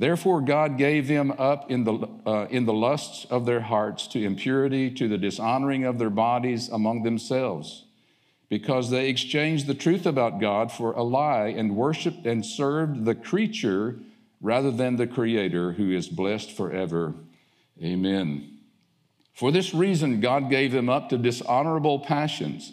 Therefore, God gave them up in the, uh, in the lusts of their hearts to impurity, to the dishonoring of their bodies among themselves, because they exchanged the truth about God for a lie and worshiped and served the creature rather than the Creator, who is blessed forever. Amen. For this reason, God gave them up to dishonorable passions.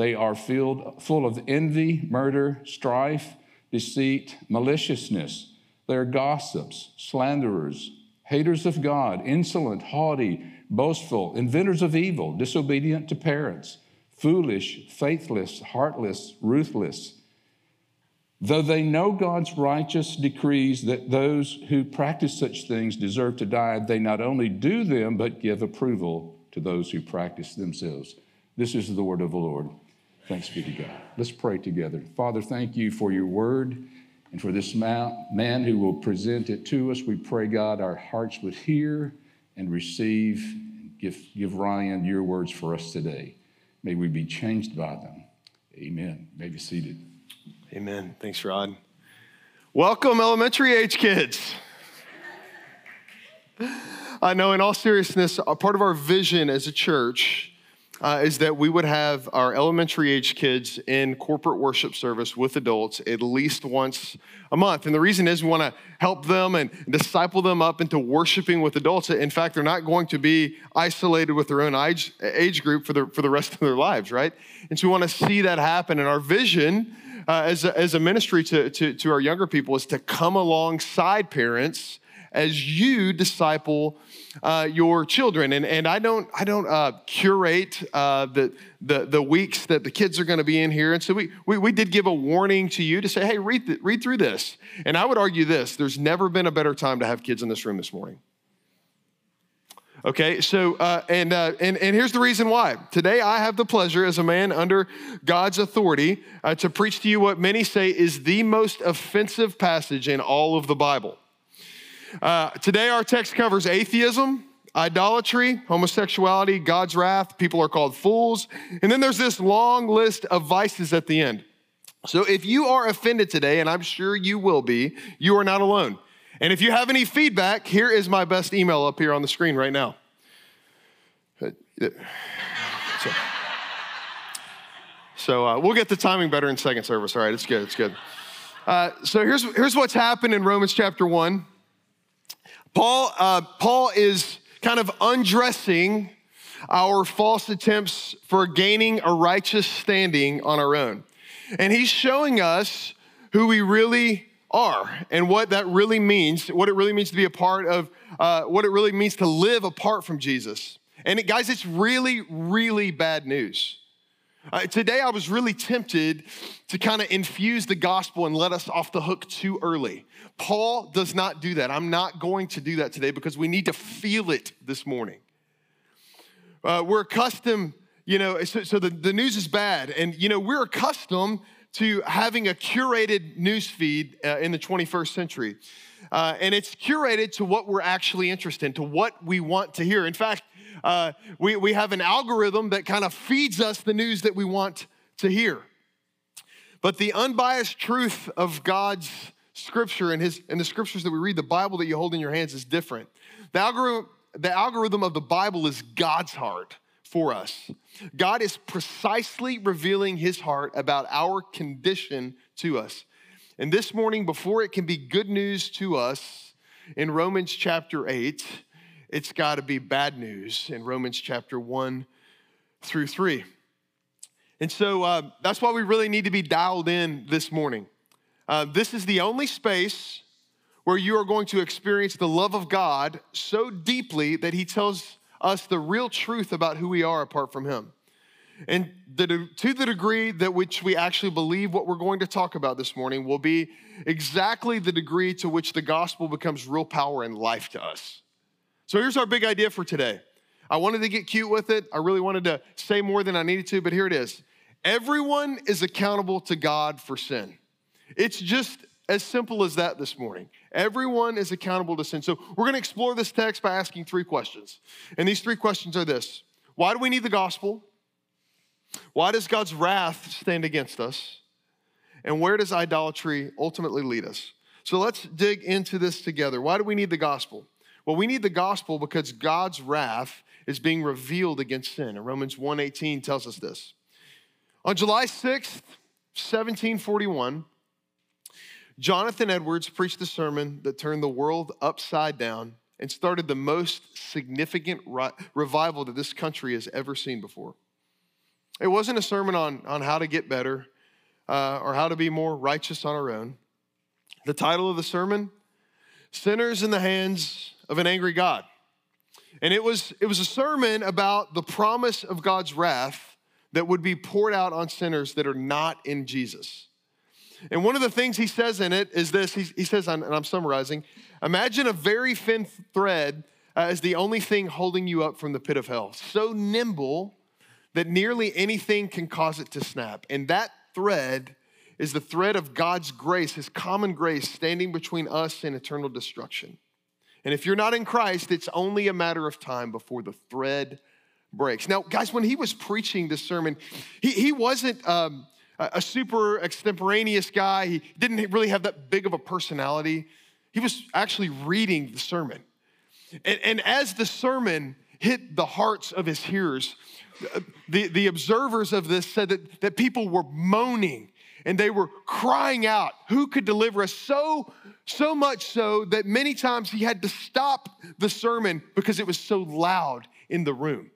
They are filled, full of envy, murder, strife, deceit, maliciousness. They are gossips, slanderers, haters of God, insolent, haughty, boastful, inventors of evil, disobedient to parents, foolish, faithless, heartless, ruthless. Though they know God's righteous decrees that those who practice such things deserve to die, they not only do them, but give approval to those who practice themselves. This is the word of the Lord. Thanks be to God. Let's pray together. Father, thank you for your word and for this man who will present it to us. We pray, God, our hearts would hear and receive give, give Ryan your words for us today. May we be changed by them. Amen. May be seated. Amen. Thanks, Rod. Welcome, elementary age kids. I know, in all seriousness, a part of our vision as a church uh, is that we would have our elementary age kids in corporate worship service with adults at least once a month. And the reason is we want to help them and disciple them up into worshiping with adults. In fact, they're not going to be isolated with their own age, age group for the, for the rest of their lives, right? And so we want to see that happen. And our vision uh, as, a, as a ministry to, to, to our younger people is to come alongside parents as you disciple uh, your children. And, and I don't, I don't uh, curate uh, the, the, the weeks that the kids are going to be in here. And so we, we, we did give a warning to you to say, hey, read, th- read through this. And I would argue this there's never been a better time to have kids in this room this morning. Okay, so, uh, and, uh, and, and here's the reason why. Today, I have the pleasure as a man under God's authority uh, to preach to you what many say is the most offensive passage in all of the Bible. Uh, today, our text covers atheism, idolatry, homosexuality, God's wrath. People are called fools. And then there's this long list of vices at the end. So if you are offended today, and I'm sure you will be, you are not alone. And if you have any feedback, here is my best email up here on the screen right now. So, so uh, we'll get the timing better in second service. All right, it's good, it's good. Uh, so here's, here's what's happened in Romans chapter 1. Paul, uh, Paul is kind of undressing our false attempts for gaining a righteous standing on our own. And he's showing us who we really are and what that really means, what it really means to be a part of, uh, what it really means to live apart from Jesus. And it, guys, it's really, really bad news. Uh, today, I was really tempted to kind of infuse the gospel and let us off the hook too early. Paul does not do that. I'm not going to do that today because we need to feel it this morning. Uh, we're accustomed, you know, so, so, the, the news is bad. And, you know, we're accustomed to having a curated news feed uh, in the 21st century. Uh, and it's curated to what we're actually interested in, to what we want to hear. In fact, uh, we, we have an algorithm that kind of feeds us the news that we want to hear. But the unbiased truth of God's scripture and his and the scriptures that we read, the Bible that you hold in your hands is different. The algorithm, the algorithm of the Bible is God's heart for us. God is precisely revealing his heart about our condition to us. And this morning, before it can be good news to us in Romans chapter 8, it's got to be bad news in Romans chapter 1 through 3. And so uh, that's why we really need to be dialed in this morning. Uh, this is the only space where you are going to experience the love of God so deeply that He tells us the real truth about who we are apart from Him. And the, to the degree that which we actually believe what we're going to talk about this morning will be exactly the degree to which the gospel becomes real power and life to us. So here's our big idea for today. I wanted to get cute with it. I really wanted to say more than I needed to, but here it is. Everyone is accountable to God for sin. It's just as simple as that this morning. Everyone is accountable to sin. So we're going to explore this text by asking three questions. And these three questions are this Why do we need the gospel? Why does God's wrath stand against us? And where does idolatry ultimately lead us? So let's dig into this together. Why do we need the gospel? Well, we need the gospel because God's wrath is being revealed against sin. And Romans 1:18 tells us this. On July 6th, 1741, Jonathan Edwards preached a sermon that turned the world upside down and started the most significant revival that this country has ever seen before. It wasn't a sermon on, on how to get better uh, or how to be more righteous on our own. The title of the sermon, Sinners in the Hands of an Angry God. And it was, it was a sermon about the promise of God's wrath that would be poured out on sinners that are not in Jesus. And one of the things he says in it is this he, says, and I'm summarizing imagine a very thin thread uh, as the only thing holding you up from the pit of hell, so nimble that nearly anything can cause it to snap. And that thread is the thread of God's grace, his common grace, standing between us and eternal destruction. And if you're not in Christ, it's only a matter of time before the thread breaks. Now, guys, when he was preaching this sermon, he, he wasn't um, a super extemporaneous guy. He didn't really have that big of a personality. He was actually reading the sermon. And, and as the sermon hit the hearts of his hearers, the, the observers of this said that, that people were moaning and they were crying out, Who could deliver us? So, so much so that many times he had to stop the sermon because it was so loud in the room.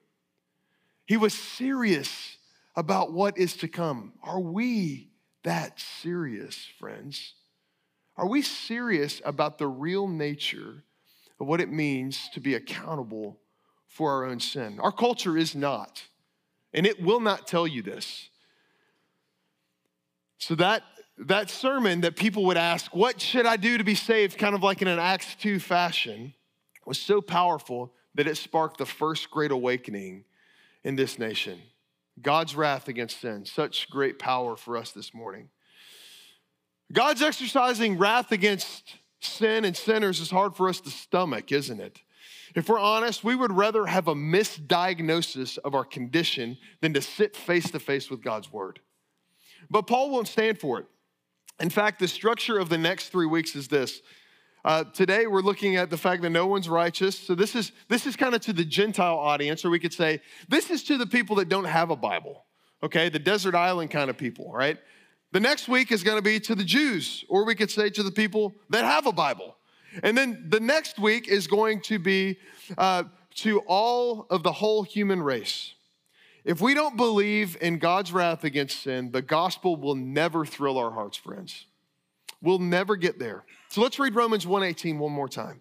He was serious about what is to come. Are we that serious, friends? Are we serious about the real nature of what it means to be accountable for our own sin? Our culture is not, and it will not tell you this. So that that sermon that people would ask, What should I do to be saved? kind of like in an Acts 2 fashion, was so powerful that it sparked the first great awakening in this nation. God's wrath against sin, such great power for us this morning. God's exercising wrath against sin and sinners is hard for us to stomach, isn't it? If we're honest, we would rather have a misdiagnosis of our condition than to sit face to face with God's word. But Paul won't stand for it. In fact, the structure of the next three weeks is this uh, today, we're looking at the fact that no one's righteous. So, this is, this is kind of to the Gentile audience, or we could say, this is to the people that don't have a Bible, okay? The desert island kind of people, right? The next week is going to be to the Jews, or we could say to the people that have a Bible. And then the next week is going to be uh, to all of the whole human race. If we don't believe in God's wrath against sin, the gospel will never thrill our hearts, friends. We'll never get there. So let's read Romans 1:18 one more time.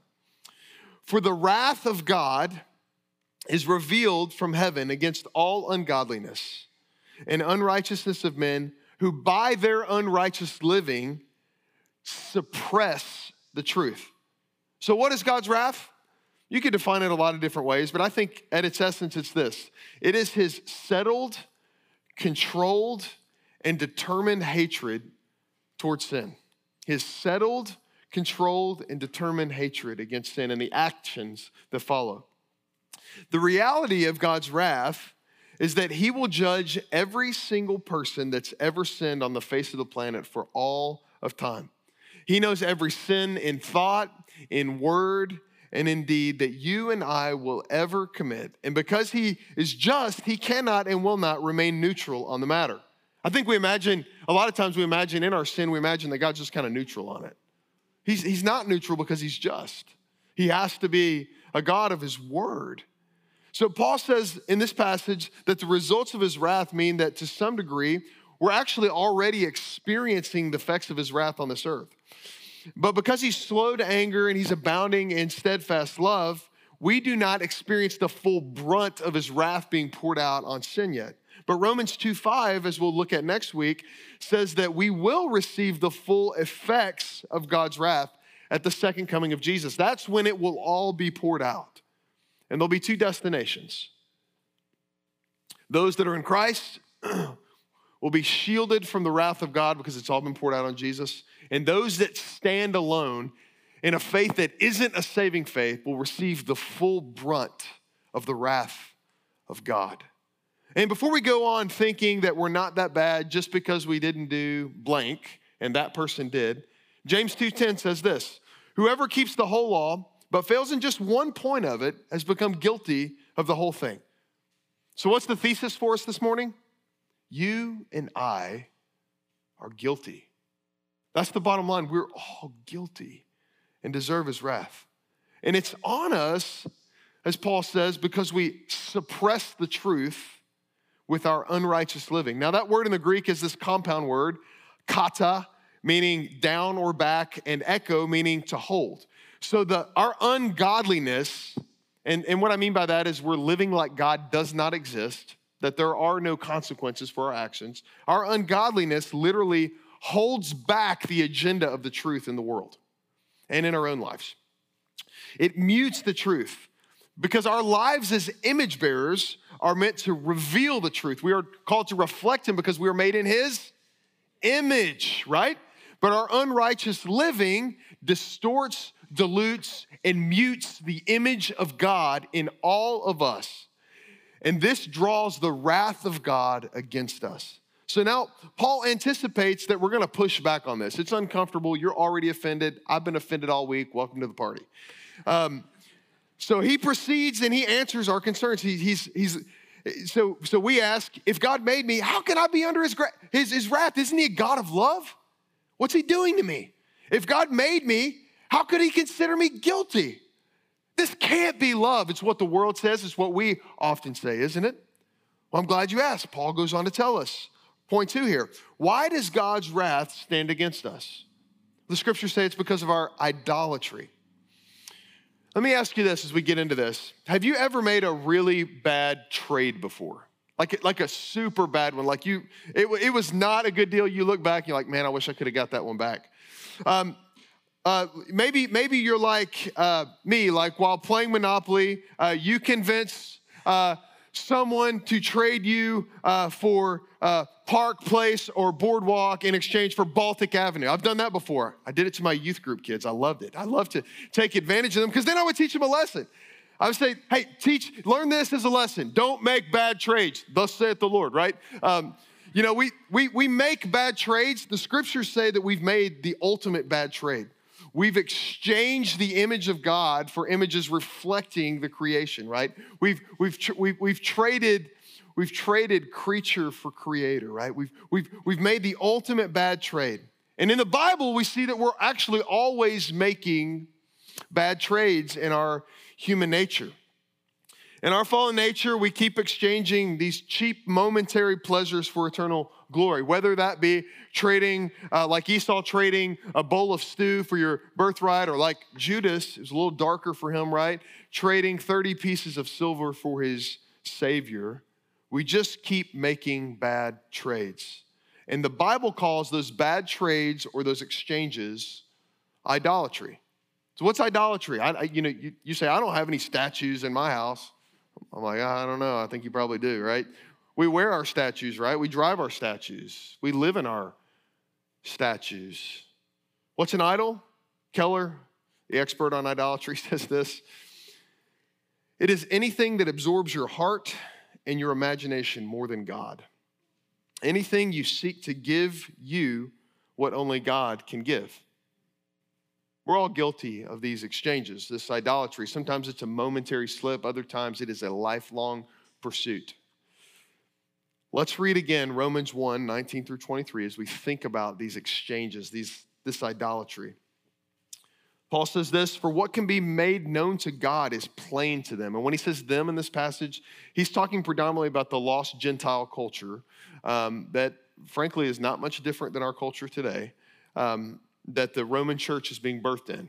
For the wrath of God is revealed from heaven against all ungodliness and unrighteousness of men who by their unrighteous living suppress the truth. So what is God's wrath? You could define it a lot of different ways, but I think at its essence it's this. It is his settled, controlled, and determined hatred towards sin. His settled, controlled, and determined hatred against sin and the actions that follow. The reality of God's wrath is that he will judge every single person that's ever sinned on the face of the planet for all of time. He knows every sin in thought, in word, and in deed that you and I will ever commit. And because he is just, he cannot and will not remain neutral on the matter. I think we imagine, a lot of times we imagine in our sin, we imagine that God's just kind of neutral on it. He's, he's not neutral because he's just. He has to be a God of his word. So Paul says in this passage that the results of his wrath mean that to some degree, we're actually already experiencing the effects of his wrath on this earth. But because he's slow to anger and he's abounding in steadfast love, we do not experience the full brunt of his wrath being poured out on sin yet. But Romans 2 5, as we'll look at next week, says that we will receive the full effects of God's wrath at the second coming of Jesus. That's when it will all be poured out. And there'll be two destinations. Those that are in Christ will be shielded from the wrath of God because it's all been poured out on Jesus. And those that stand alone in a faith that isn't a saving faith will receive the full brunt of the wrath of God. And before we go on thinking that we're not that bad just because we didn't do blank and that person did, James 2:10 says this, whoever keeps the whole law but fails in just one point of it has become guilty of the whole thing. So, what's the thesis for us this morning? You and I are guilty. That's the bottom line. We're all guilty and deserve his wrath. And it's on us, as Paul says, because we suppress the truth with our unrighteous living. Now, that word in the Greek is this compound word, kata, meaning down or back, and echo, meaning to hold. So the our ungodliness, and, and what I mean by that is we're living like God does not exist, that there are no consequences for our actions. Our ungodliness literally holds back the agenda of the truth in the world and in our own lives. It mutes the truth because our lives as image bearers are meant to reveal the truth. We are called to reflect Him because we are made in His image, right? But our unrighteous living distorts dilutes, and mutes the image of God in all of us. And this draws the wrath of God against us. So now Paul anticipates that we're going to push back on this. It's uncomfortable. You're already offended. I've been offended all week. Welcome to the party. Um, so he proceeds and he answers our concerns. He, he's, he's, so, so we ask, if God made me, how can I be under his, his, his wrath? Isn't he a God of love? What's he doing to me? If God made me, how could he consider me guilty? This can't be love. It's what the world says, it's what we often say, isn't it? Well, I'm glad you asked. Paul goes on to tell us. Point two here. Why does God's wrath stand against us? The scriptures say it's because of our idolatry. Let me ask you this as we get into this. Have you ever made a really bad trade before? Like, like a super bad one. Like you, it, it was not a good deal. You look back, you're like, man, I wish I could have got that one back. Um, uh, maybe, maybe you're like uh, me, like while playing Monopoly, uh, you convince uh, someone to trade you uh, for uh, Park Place or Boardwalk in exchange for Baltic Avenue. I've done that before. I did it to my youth group kids. I loved it. I love to take advantage of them because then I would teach them a lesson. I would say, hey, teach, learn this as a lesson. Don't make bad trades. Thus saith the Lord, right? Um, you know, we, we, we make bad trades. The scriptures say that we've made the ultimate bad trade. We've exchanged the image of God for images reflecting the creation, right? We've, we've, we've, we've traded we've traded creature for creator, right? We've, we've, we've made the ultimate bad trade. And in the Bible, we see that we're actually always making bad trades in our human nature. In our fallen nature, we keep exchanging these cheap momentary pleasures for eternal glory, whether that be trading, uh, like Esau trading a bowl of stew for your birthright, or like Judas, it was a little darker for him, right? Trading 30 pieces of silver for his Savior. We just keep making bad trades. And the Bible calls those bad trades or those exchanges idolatry. So, what's idolatry? I, you know, you, you say, I don't have any statues in my house. I'm like, I don't know. I think you probably do, right? We wear our statues, right? We drive our statues. We live in our statues. What's an idol? Keller, the expert on idolatry, says this it is anything that absorbs your heart and your imagination more than God. Anything you seek to give you what only God can give. We're all guilty of these exchanges, this idolatry. Sometimes it's a momentary slip, other times it is a lifelong pursuit. Let's read again Romans 1 19 through 23 as we think about these exchanges, these, this idolatry. Paul says this For what can be made known to God is plain to them. And when he says them in this passage, he's talking predominantly about the lost Gentile culture um, that, frankly, is not much different than our culture today, um, that the Roman church is being birthed in.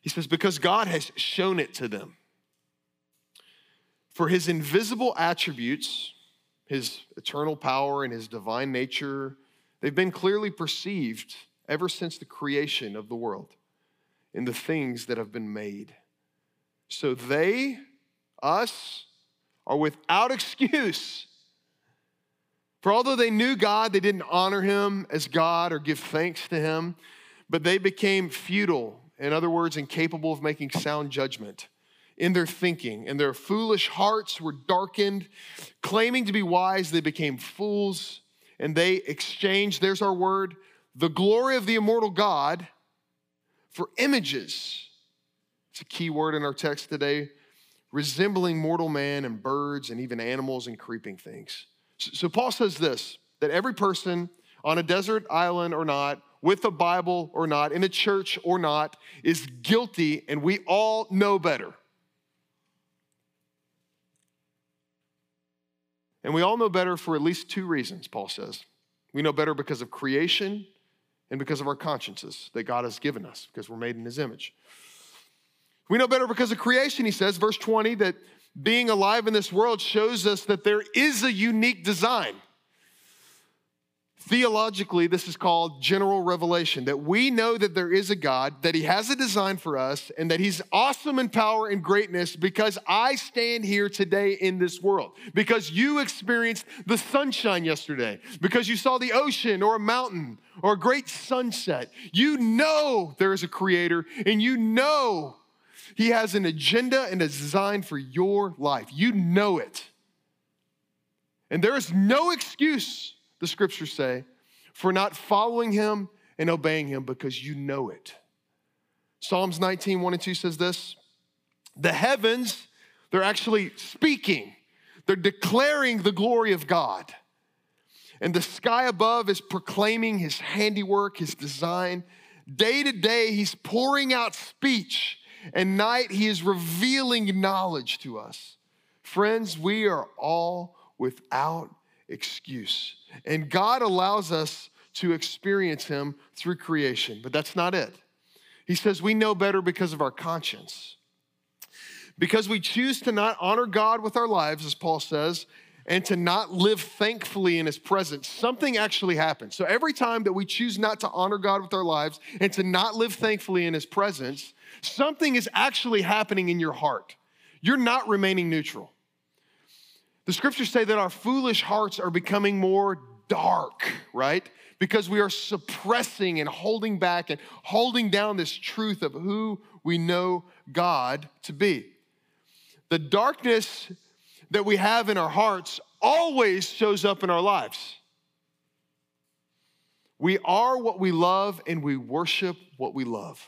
He says, Because God has shown it to them. For his invisible attributes, his eternal power and his divine nature, they've been clearly perceived ever since the creation of the world in the things that have been made. So they, us, are without excuse. For although they knew God, they didn't honor him as God or give thanks to him, but they became futile, in other words, incapable of making sound judgment in their thinking, and their foolish hearts were darkened. Claiming to be wise, they became fools, and they exchanged, there's our word, the glory of the immortal God for images. It's a key word in our text today, resembling mortal man and birds and even animals and creeping things. So, Paul says this that every person on a desert island or not, with a Bible or not, in a church or not, is guilty, and we all know better. And we all know better for at least two reasons, Paul says. We know better because of creation and because of our consciences that God has given us, because we're made in His image. We know better because of creation, he says, verse 20, that being alive in this world shows us that there is a unique design. Theologically, this is called general revelation that we know that there is a God, that He has a design for us, and that He's awesome in power and greatness because I stand here today in this world. Because you experienced the sunshine yesterday, because you saw the ocean or a mountain or a great sunset. You know there is a creator, and you know He has an agenda and a design for your life. You know it. And there is no excuse the scriptures say, for not following him and obeying him because you know it. Psalms 19, 1 and 2 says this The heavens, they're actually speaking, they're declaring the glory of God. And the sky above is proclaiming his handiwork, his design. Day to day, he's pouring out speech, and night, he is revealing knowledge to us. Friends, we are all without excuse. And God allows us to experience Him through creation, but that's not it. He says we know better because of our conscience. Because we choose to not honor God with our lives, as Paul says, and to not live thankfully in his presence, something actually happens. So every time that we choose not to honor God with our lives and to not live thankfully in his presence, something is actually happening in your heart. You're not remaining neutral. The scriptures say that our foolish hearts are becoming more dark, right? Because we are suppressing and holding back and holding down this truth of who we know God to be. The darkness that we have in our hearts always shows up in our lives. We are what we love and we worship what we love.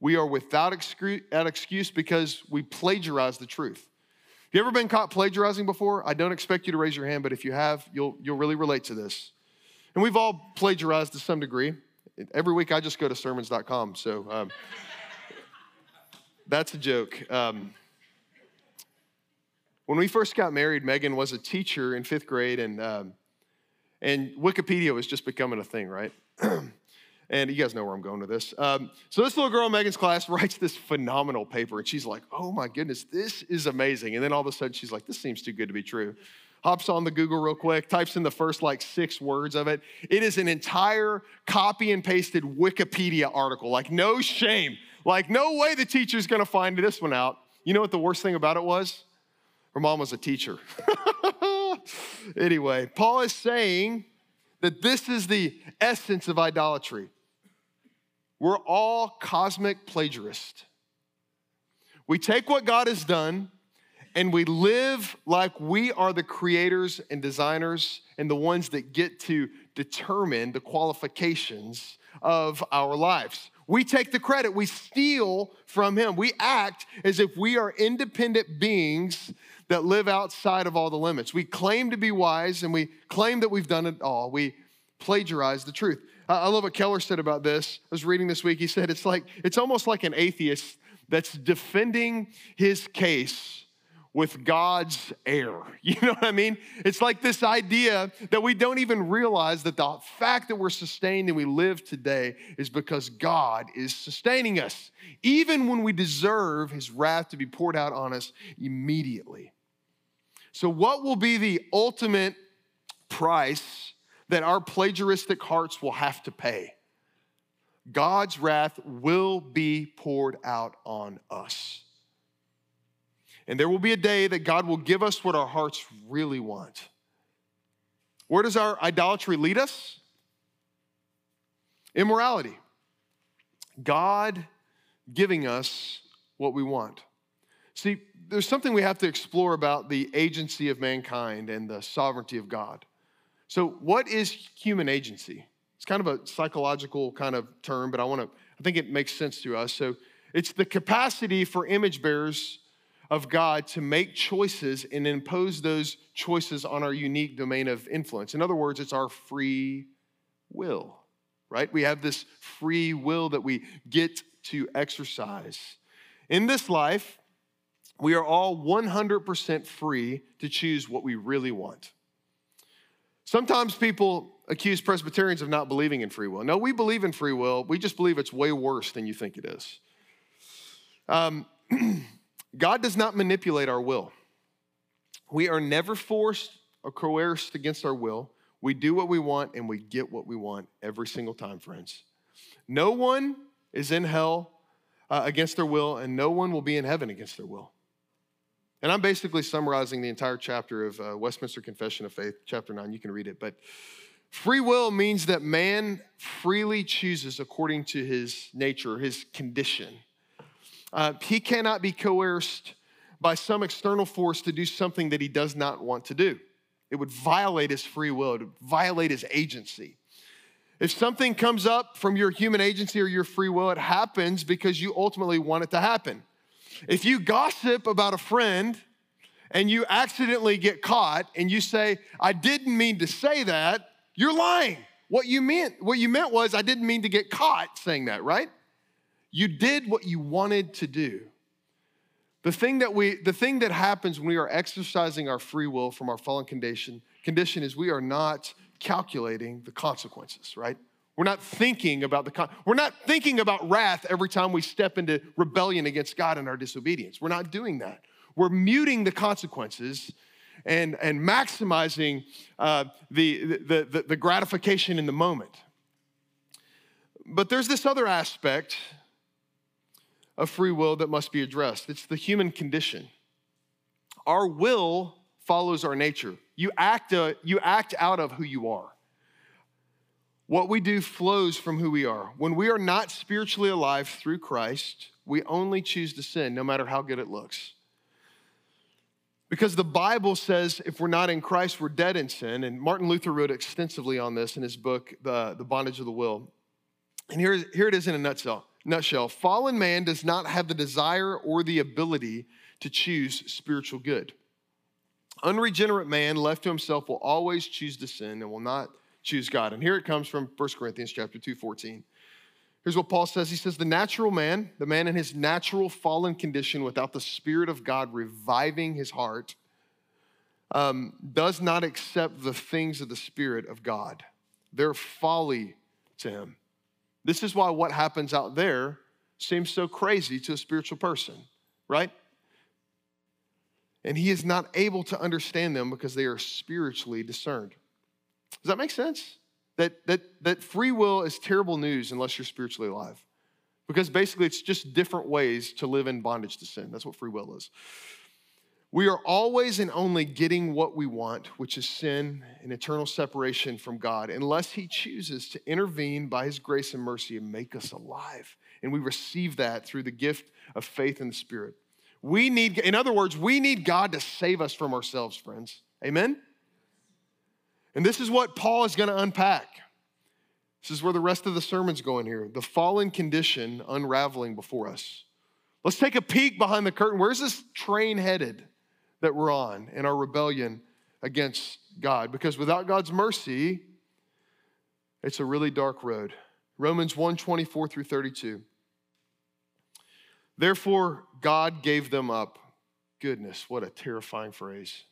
We are without excuse because we plagiarize the truth. Have you ever been caught plagiarizing before? I don't expect you to raise your hand, but if you have, you'll, you'll really relate to this. And we've all plagiarized to some degree. Every week I just go to sermons.com, so um, that's a joke. Um, when we first got married, Megan was a teacher in fifth grade, and, um, and Wikipedia was just becoming a thing, right? And you guys know where I'm going with this. Um, so this little girl in Megan's class writes this phenomenal paper, and she's like, "Oh my goodness, this is amazing!" And then all of a sudden, she's like, "This seems too good to be true." Hops on the Google real quick, types in the first like six words of it. It is an entire copy and pasted Wikipedia article. Like no shame. Like no way the teacher's to find this one out. You know what the worst thing about it was? Her mom was a teacher. anyway, Paul is saying that this is the essence of idolatry. We're all cosmic plagiarists. We take what God has done and we live like we are the creators and designers and the ones that get to determine the qualifications of our lives. We take the credit, we steal from Him. We act as if we are independent beings that live outside of all the limits. We claim to be wise and we claim that we've done it all. We plagiarize the truth. I love what Keller said about this. I was reading this week. He said it's like it's almost like an atheist that's defending his case with God's air. You know what I mean? It's like this idea that we don't even realize that the fact that we're sustained and we live today is because God is sustaining us, even when we deserve his wrath to be poured out on us immediately. So, what will be the ultimate price that our plagiaristic hearts will have to pay? God's wrath will be poured out on us. And there will be a day that God will give us what our hearts really want. Where does our idolatry lead us? Immorality. God giving us what we want. See, there's something we have to explore about the agency of mankind and the sovereignty of God. So, what is human agency? It's kind of a psychological kind of term, but I want to, I think it makes sense to us. So, it's the capacity for image bearers of God to make choices and impose those choices on our unique domain of influence. In other words, it's our free will, right? We have this free will that we get to exercise. In this life, we are all 100% free to choose what we really want. Sometimes people accuse Presbyterians of not believing in free will. No, we believe in free will. We just believe it's way worse than you think it is. Um, God does not manipulate our will. We are never forced or coerced against our will. We do what we want and we get what we want every single time, friends. No one is in hell uh, against their will, and no one will be in heaven against their will. And I'm basically summarizing the entire chapter of uh, Westminster Confession of Faith, chapter 9. You can read it. But free will means that man freely chooses according to his nature, his condition. Uh, he cannot be coerced by some external force to do something that he does not want to do. It would violate his free will, it would violate his agency. If something comes up from your human agency or your free will, it happens because you ultimately want it to happen. If you gossip about a friend and you accidentally get caught and you say, I didn't mean to say that, you're lying. What you meant, what you meant was I didn't mean to get caught saying that, right? You did what you wanted to do. The thing that we the thing that happens when we are exercising our free will from our fallen condition condition is we are not calculating the consequences, right? We're not thinking about the con- we're not thinking about wrath every time we step into rebellion against God in our disobedience. We're not doing that. We're muting the consequences and, and maximizing uh, the, the, the, the gratification in the moment. But there's this other aspect of free will that must be addressed it's the human condition. Our will follows our nature. You act, uh, you act out of who you are. What we do flows from who we are. When we are not spiritually alive through Christ, we only choose to sin, no matter how good it looks. Because the Bible says if we're not in Christ, we're dead in sin. And Martin Luther wrote extensively on this in his book, The, the Bondage of the Will. And here, here it is in a nutshell. nutshell. Fallen man does not have the desire or the ability to choose spiritual good. Unregenerate man left to himself will always choose to sin and will not choose God. And here it comes from 1 Corinthians chapter 2, 14. Here's what Paul says. He says, The natural man, the man in his natural fallen condition without the Spirit of God reviving his heart, um, does not accept the things of the Spirit of God. They're folly to him. This is why what happens out there seems so crazy to a spiritual person, right? And he is not able to understand them because they are spiritually discerned. Does that make sense? That, that, that free will is terrible news unless you're spiritually alive. Because basically, it's just different ways to live in bondage to sin. That's what free will is. We are always and only getting what we want, which is sin and eternal separation from God, unless He chooses to intervene by His grace and mercy and make us alive. And we receive that through the gift of faith in the Spirit. We need, in other words, we need God to save us from ourselves, friends. Amen? And this is what Paul is going to unpack. This is where the rest of the sermon's going here. The fallen condition unraveling before us. Let's take a peek behind the curtain. Where's this train headed that we're on in our rebellion against God? Because without God's mercy, it's a really dark road. Romans 1 24 through 32. Therefore, God gave them up. Goodness, what a terrifying phrase.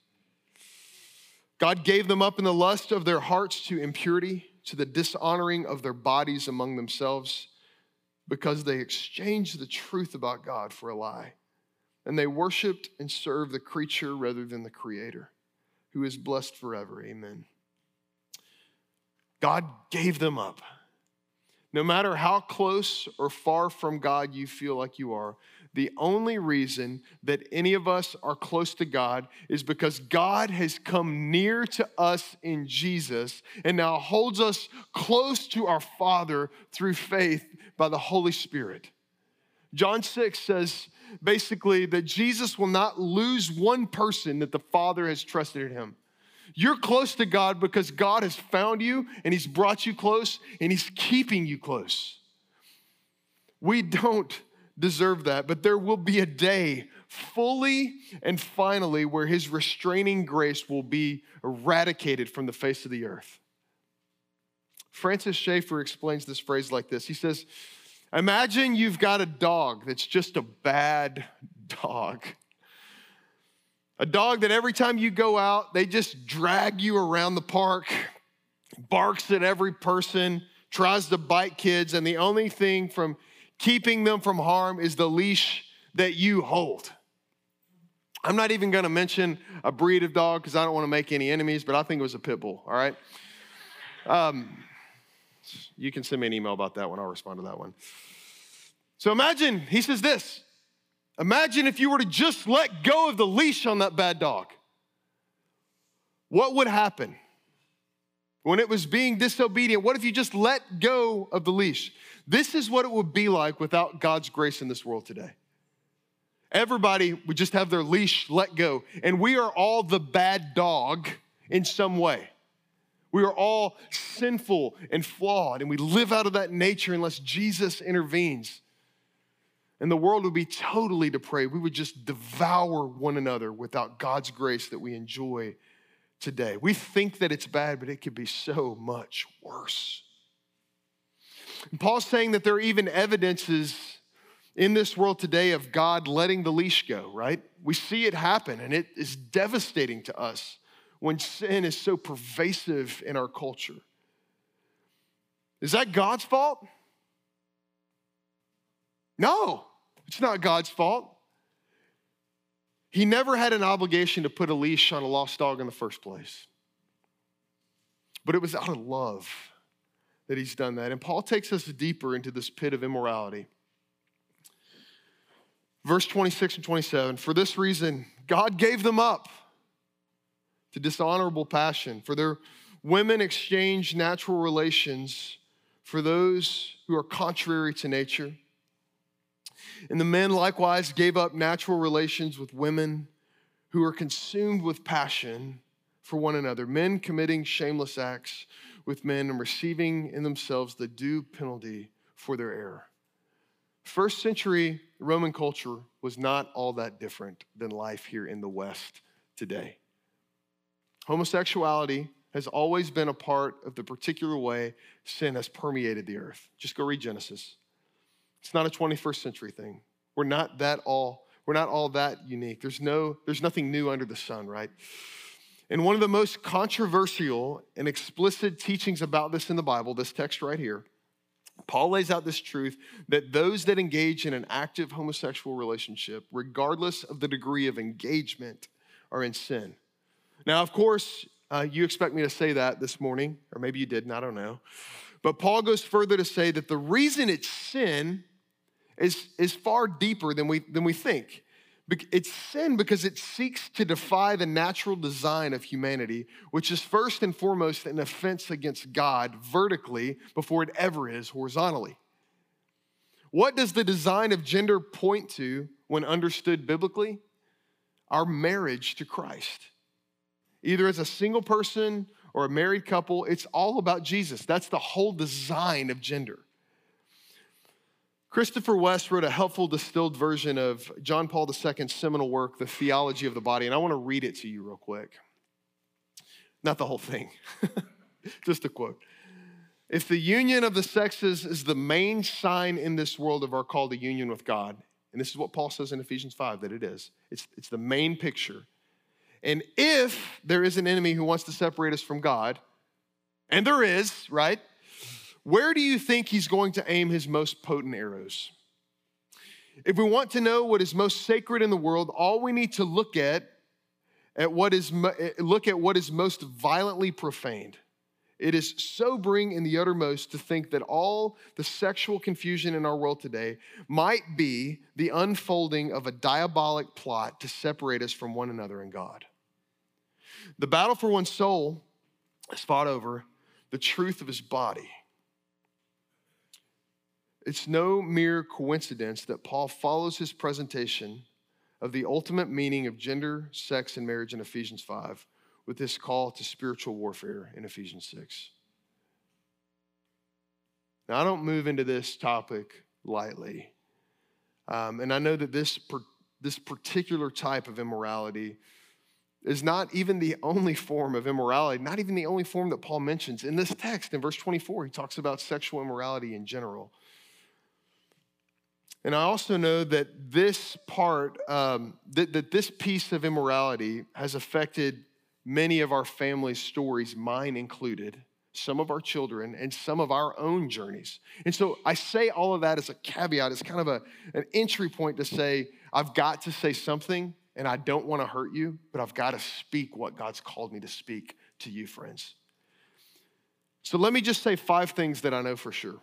God gave them up in the lust of their hearts to impurity, to the dishonoring of their bodies among themselves, because they exchanged the truth about God for a lie. And they worshiped and served the creature rather than the Creator, who is blessed forever. Amen. God gave them up. No matter how close or far from God you feel like you are, the only reason that any of us are close to God is because God has come near to us in Jesus and now holds us close to our Father through faith by the Holy Spirit. John 6 says basically that Jesus will not lose one person that the Father has trusted in him. You're close to God because God has found you and He's brought you close and He's keeping you close. We don't deserve that, but there will be a day fully and finally where His restraining grace will be eradicated from the face of the earth. Francis Schaeffer explains this phrase like this He says, Imagine you've got a dog that's just a bad dog. A dog that every time you go out, they just drag you around the park, barks at every person, tries to bite kids, and the only thing from keeping them from harm is the leash that you hold. I'm not even gonna mention a breed of dog because I don't wanna make any enemies, but I think it was a pit bull, all right? Um, you can send me an email about that one, I'll respond to that one. So imagine, he says this Imagine if you were to just let go of the leash on that bad dog. What would happen? When it was being disobedient, what if you just let go of the leash? This is what it would be like without God's grace in this world today. Everybody would just have their leash let go, and we are all the bad dog in some way. We are all sinful and flawed, and we live out of that nature unless Jesus intervenes and the world would be totally depraved. We would just devour one another without God's grace that we enjoy today. We think that it's bad, but it could be so much worse. And Paul's saying that there are even evidences in this world today of God letting the leash go, right? We see it happen, and it is devastating to us when sin is so pervasive in our culture. Is that God's fault? No. It's not God's fault. He never had an obligation to put a leash on a lost dog in the first place. But it was out of love that he's done that. And Paul takes us deeper into this pit of immorality. Verse 26 and 27 For this reason, God gave them up to dishonorable passion. For their women exchanged natural relations for those who are contrary to nature. And the men likewise gave up natural relations with women who were consumed with passion for one another, men committing shameless acts with men and receiving in themselves the due penalty for their error. First century Roman culture was not all that different than life here in the West today. Homosexuality has always been a part of the particular way sin has permeated the earth. Just go read Genesis. It's not a 21st century thing. We're not that all, we're not all that unique. There's no, there's nothing new under the sun, right? And one of the most controversial and explicit teachings about this in the Bible, this text right here, Paul lays out this truth that those that engage in an active homosexual relationship, regardless of the degree of engagement, are in sin. Now, of course, uh, you expect me to say that this morning, or maybe you didn't, I don't know. But Paul goes further to say that the reason it's sin is, is far deeper than we, than we think. It's sin because it seeks to defy the natural design of humanity, which is first and foremost an offense against God vertically before it ever is horizontally. What does the design of gender point to when understood biblically, our marriage to Christ. Either as a single person or a married couple, it's all about Jesus. That's the whole design of gender. Christopher West wrote a helpful distilled version of John Paul II's seminal work, The Theology of the Body, and I want to read it to you real quick. Not the whole thing, just a quote. If the union of the sexes is the main sign in this world of our call to union with God, and this is what Paul says in Ephesians 5 that it is, it's, it's the main picture. And if there is an enemy who wants to separate us from God, and there is, right? Where do you think he's going to aim his most potent arrows? If we want to know what is most sacred in the world, all we need to look at, at what is look at what is most violently profaned. It is sobering in the uttermost to think that all the sexual confusion in our world today might be the unfolding of a diabolic plot to separate us from one another and God. The battle for one's soul is fought over the truth of his body. It's no mere coincidence that Paul follows his presentation of the ultimate meaning of gender, sex, and marriage in Ephesians 5 with this call to spiritual warfare in Ephesians 6. Now, I don't move into this topic lightly. Um, and I know that this, per, this particular type of immorality is not even the only form of immorality, not even the only form that Paul mentions. In this text, in verse 24, he talks about sexual immorality in general. And I also know that this part, um, that, that this piece of immorality has affected many of our family's stories, mine included, some of our children, and some of our own journeys. And so I say all of that as a caveat, it's kind of a, an entry point to say, I've got to say something, and I don't want to hurt you, but I've got to speak what God's called me to speak to you, friends. So let me just say five things that I know for sure.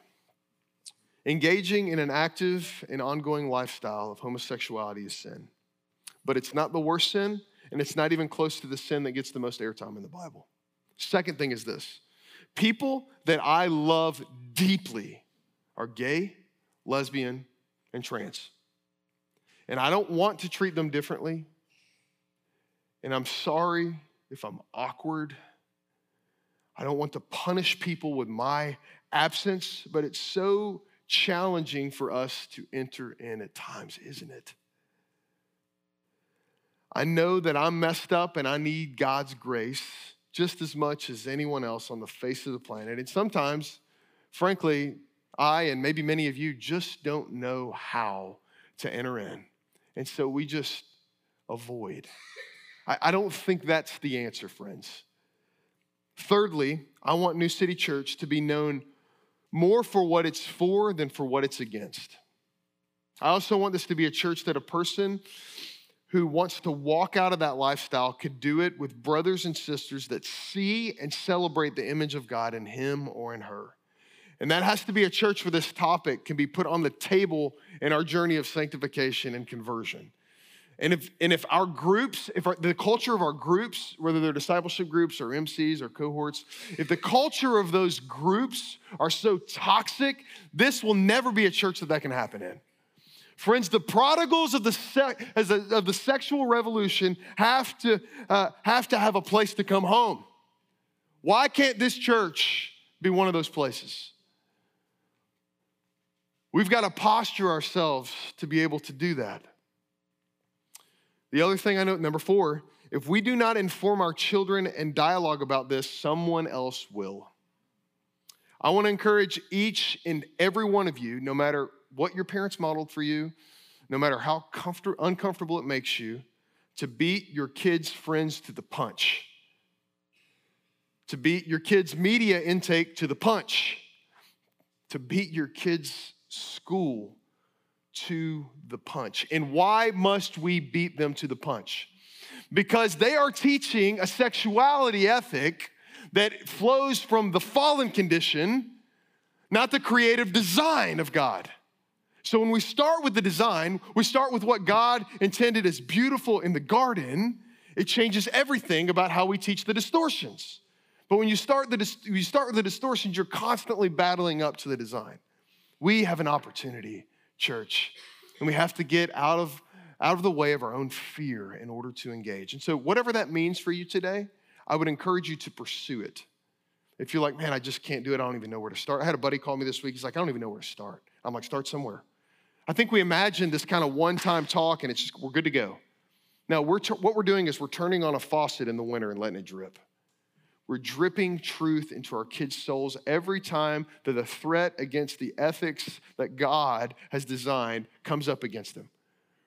Engaging in an active and ongoing lifestyle of homosexuality is sin. But it's not the worst sin, and it's not even close to the sin that gets the most airtime in the Bible. Second thing is this people that I love deeply are gay, lesbian, and trans. And I don't want to treat them differently. And I'm sorry if I'm awkward. I don't want to punish people with my absence, but it's so challenging for us to enter in at times, isn't it? I know that I'm messed up and I need God's grace just as much as anyone else on the face of the planet. And sometimes, frankly, I and maybe many of you just don't know how to enter in. And so we just avoid. I, don't think that's the answer, friends. Thirdly, I want New City Church to be known more for what it's for than for what it's against. I also want this to be a church that a person who wants to walk out of that lifestyle could do it with brothers and sisters that see and celebrate the image of God in him or in her. And that has to be a church where this topic can be put on the table in our journey of sanctification and conversion. And if, and if our groups, if our, the culture of our groups, whether they're discipleship groups or MCs or cohorts, if the culture of those groups are so toxic, this will never be a church that that can happen in. Friends, the prodigals of the, of the sexual revolution have to, uh, have to have a place to come home. Why can't this church be one of those places? We've got to posture ourselves to be able to do that. The other thing I note, number four, if we do not inform our children and dialogue about this, someone else will. I want to encourage each and every one of you, no matter what your parents modeled for you, no matter how comfort- uncomfortable it makes you, to beat your kids' friends to the punch, to beat your kids' media intake to the punch, to beat your kids' school to the punch. And why must we beat them to the punch? Because they are teaching a sexuality ethic that flows from the fallen condition, not the creative design of God. So when we start with the design, we start with what God intended as beautiful in the garden, it changes everything about how we teach the distortions. But when you start, the, you start with the distortions, you're constantly battling up to the design. We have an opportunity church. And we have to get out of out of the way of our own fear in order to engage. And so, whatever that means for you today, I would encourage you to pursue it. If you're like, man, I just can't do it, I don't even know where to start. I had a buddy call me this week. He's like, I don't even know where to start. I'm like, start somewhere. I think we imagine this kind of one time talk and it's just, we're good to go. Now, we're t- what we're doing is we're turning on a faucet in the winter and letting it drip. We're dripping truth into our kids' souls every time that the threat against the ethics that God has designed comes up against them.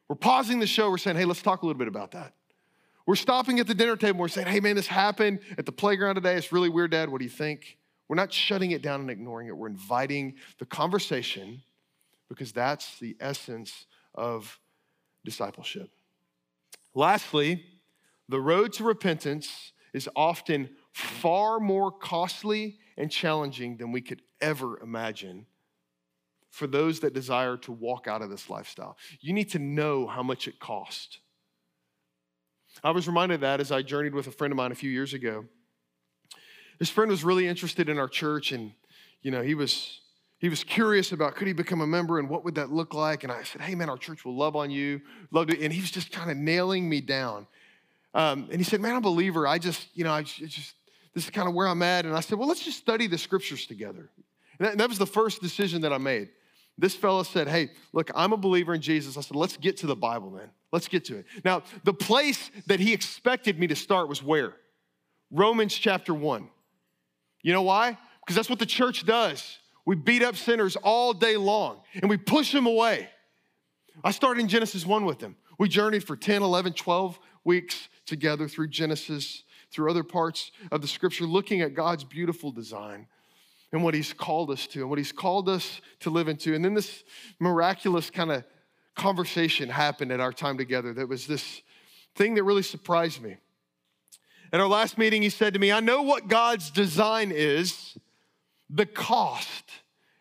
We're pausing the show, we're saying, hey, let's talk a little bit about that. We're stopping at the dinner table, we're saying, hey, man, this happened at the playground today. It's really weird, Dad. What do you think? We're not shutting it down and ignoring it. We're inviting the conversation because that's the essence of discipleship. Lastly, the road to repentance is often far more costly and challenging than we could ever imagine for those that desire to walk out of this lifestyle. You need to know how much it costs. I was reminded of that as I journeyed with a friend of mine a few years ago. This friend was really interested in our church and you know, he was he was curious about could he become a member and what would that look like and i said hey man our church will love on you love to and he was just kind of nailing me down um, and he said man i'm a believer i just you know i just this is kind of where i'm at and i said well let's just study the scriptures together. And that, and that was the first decision that i made. This fellow said hey look i'm a believer in jesus. I said let's get to the bible then let's get to it. Now the place that he expected me to start was where? Romans chapter 1 you know why? Because that's what the church does. We beat up sinners all day long and we push them away. I started in Genesis 1 with them. We journeyed for 10, 11, 12 weeks together through Genesis, through other parts of the scripture, looking at God's beautiful design and what He's called us to and what He's called us to live into. And then this miraculous kind of conversation happened at our time together that was this thing that really surprised me. At our last meeting, he said to me, I know what God's design is the cost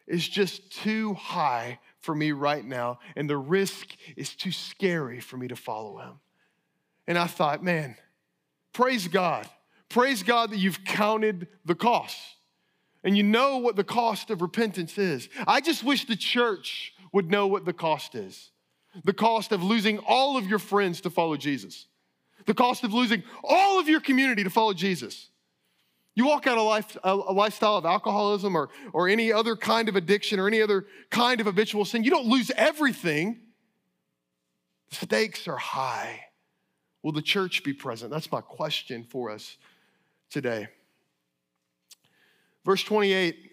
is just too high for me right now, and the risk is too scary for me to follow him. And I thought, man, praise God. Praise God that you've counted the cost and you know what the cost of repentance is. I just wish the church would know what the cost is the cost of losing all of your friends to follow Jesus, the cost of losing all of your community to follow Jesus. You walk out a, life, a, lifestyle of alcoholism or, or any other kind of addiction or any other kind of habitual sin, you don't lose everything. The stakes are high. Will the church be present? That's my question for us today. Verse 28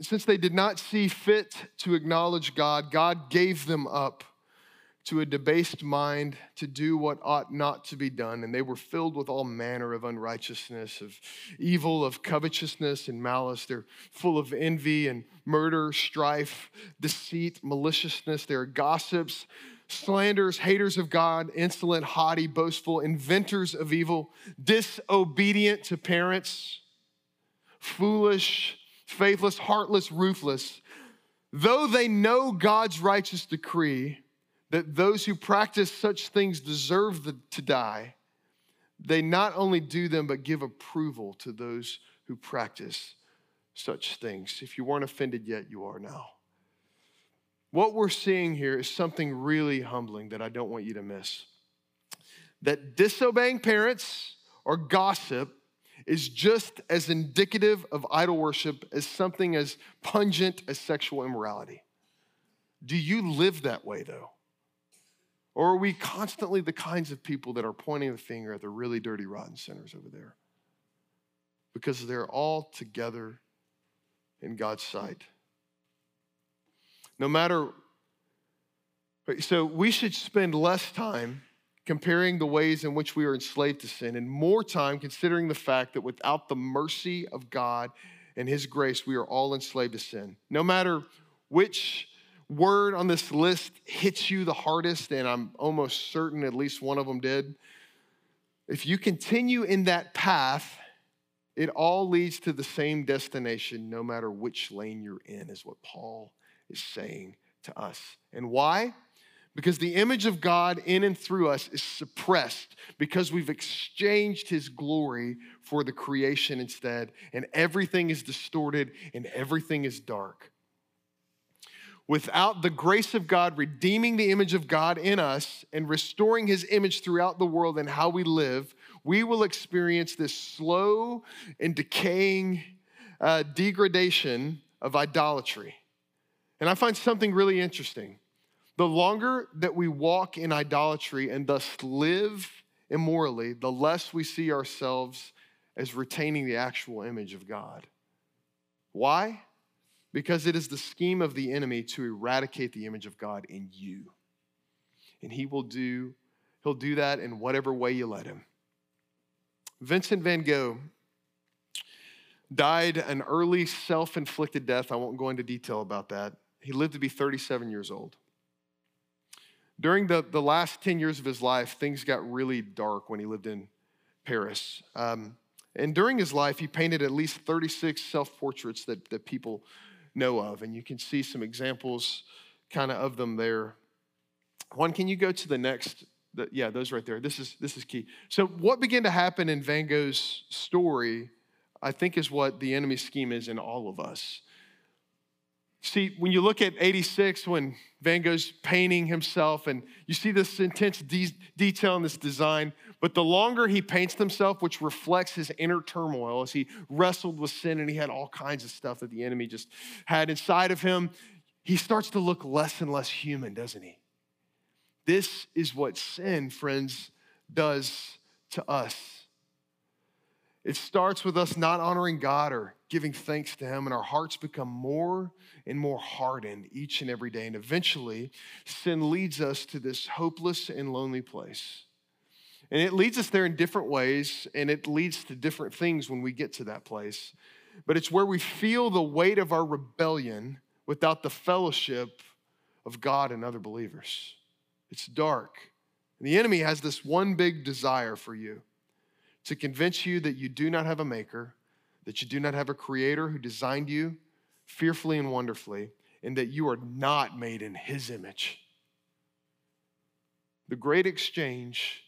Since they did not see fit to acknowledge God, God gave them up to a debased mind to do what ought not to be done. And they were filled with all manner of unrighteousness, of evil, of covetousness and malice. They're full of envy and murder, strife, deceit, maliciousness. They're gossips, slanders, haters of God, insolent, haughty, boastful, inventors of evil, disobedient to parents, foolish, faithless, heartless, ruthless. Though they know God's righteous decree, that those who practice such things deserve the, to die, they not only do them, but give approval to those who practice such things. If you weren't offended yet, you are now. What we're seeing here is something really humbling that I don't want you to miss. That disobeying parents or gossip is just as indicative of idol worship as something as pungent as sexual immorality. Do you live that way, though? Or are we constantly the kinds of people that are pointing the finger at the really dirty, rotten sinners over there? Because they're all together in God's sight. No matter, so we should spend less time comparing the ways in which we are enslaved to sin and more time considering the fact that without the mercy of God and His grace, we are all enslaved to sin. No matter which word on this list hits you the hardest, and I'm almost certain at least one of them did, if you continue in that path, it all leads to the same destination, no matter which lane you're in, is what Paul is saying to us. And why? Because the image of God in and through us is suppressed because we've exchanged his glory for the creation instead, and everything is distorted and everything is dark. without the grace of God redeeming the image of God in us and restoring his image throughout the world and how we live, we will experience this slow and decaying uh, degradation of idolatry. And I find something really interesting. The longer that we walk in idolatry and thus live immorally, the less we see ourselves as retaining the actual image of God. Why? Because it is the scheme of the enemy to eradicate the image of God in you. And he will do, he'll do that in whatever way you let him. Vincent van Gogh died an early self inflicted death. I won't go into detail about that. He lived to be 37 years old. During the, the last 10 years of his life, things got really dark when he lived in Paris. Um, and during his life, he painted at least 36 self portraits that, that people know of. And you can see some examples kind of of them there. One, can you go to the next? The, yeah, those right there. This is, this is key. So, what began to happen in Van Gogh's story, I think, is what the enemy scheme is in all of us. See, when you look at 86, when Van Gogh's painting himself, and you see this intense de- detail in this design, but the longer he paints himself, which reflects his inner turmoil as he wrestled with sin and he had all kinds of stuff that the enemy just had inside of him, he starts to look less and less human, doesn't he? This is what sin, friends, does to us. It starts with us not honoring God or giving thanks to Him, and our hearts become more and more hardened each and every day. And eventually, sin leads us to this hopeless and lonely place. And it leads us there in different ways, and it leads to different things when we get to that place. But it's where we feel the weight of our rebellion without the fellowship of God and other believers. It's dark. And the enemy has this one big desire for you to convince you that you do not have a maker, that you do not have a creator who designed you fearfully and wonderfully, and that you are not made in his image. The great exchange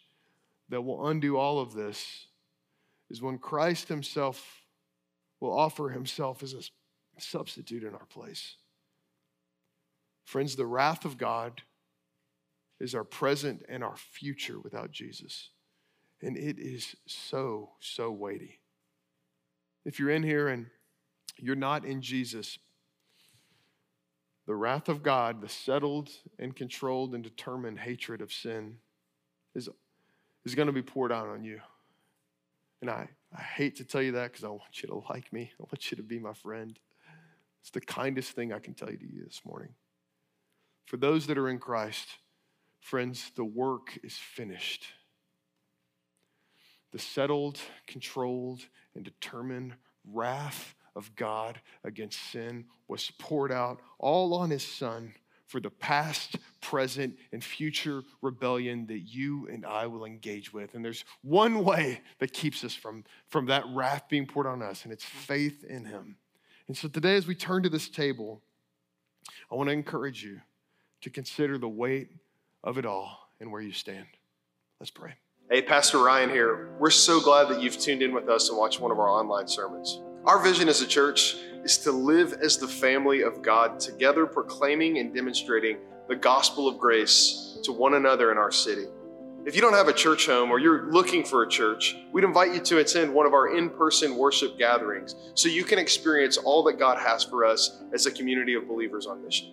that will undo all of this is when Christ himself will offer himself as a substitute in our place. Friends, the wrath of God is our present and our future without Jesus. And it is so, so weighty. If you're in here and you're not in Jesus, the wrath of God, the settled and controlled and determined hatred of sin, is, is going to be poured out on you. And I, I hate to tell you that because I want you to like me. I want you to be my friend. It's the kindest thing I can tell you to you this morning. For those that are in Christ, friends, the work is finished the settled, controlled, and determined wrath of God against sin was poured out all on his son for the past, present, and future rebellion that you and I will engage with. And there's one way that keeps us from, from that wrath being poured on us, and it's faith in him. And so today, as we turn to this table, I want to encourage you to consider the weight of it all and where you stand. Let's pray. Hey, Pastor Ryan here. We're so glad that you've tuned in with us and watched one of our online sermons. Our vision as a church is to live as the family of God, together proclaiming and demonstrating the gospel of grace to one another in our city. If you don't have a church home or you're looking for a church, we'd invite you to attend one of our in person worship gatherings so you can experience all that God has for us as a community of believers on mission.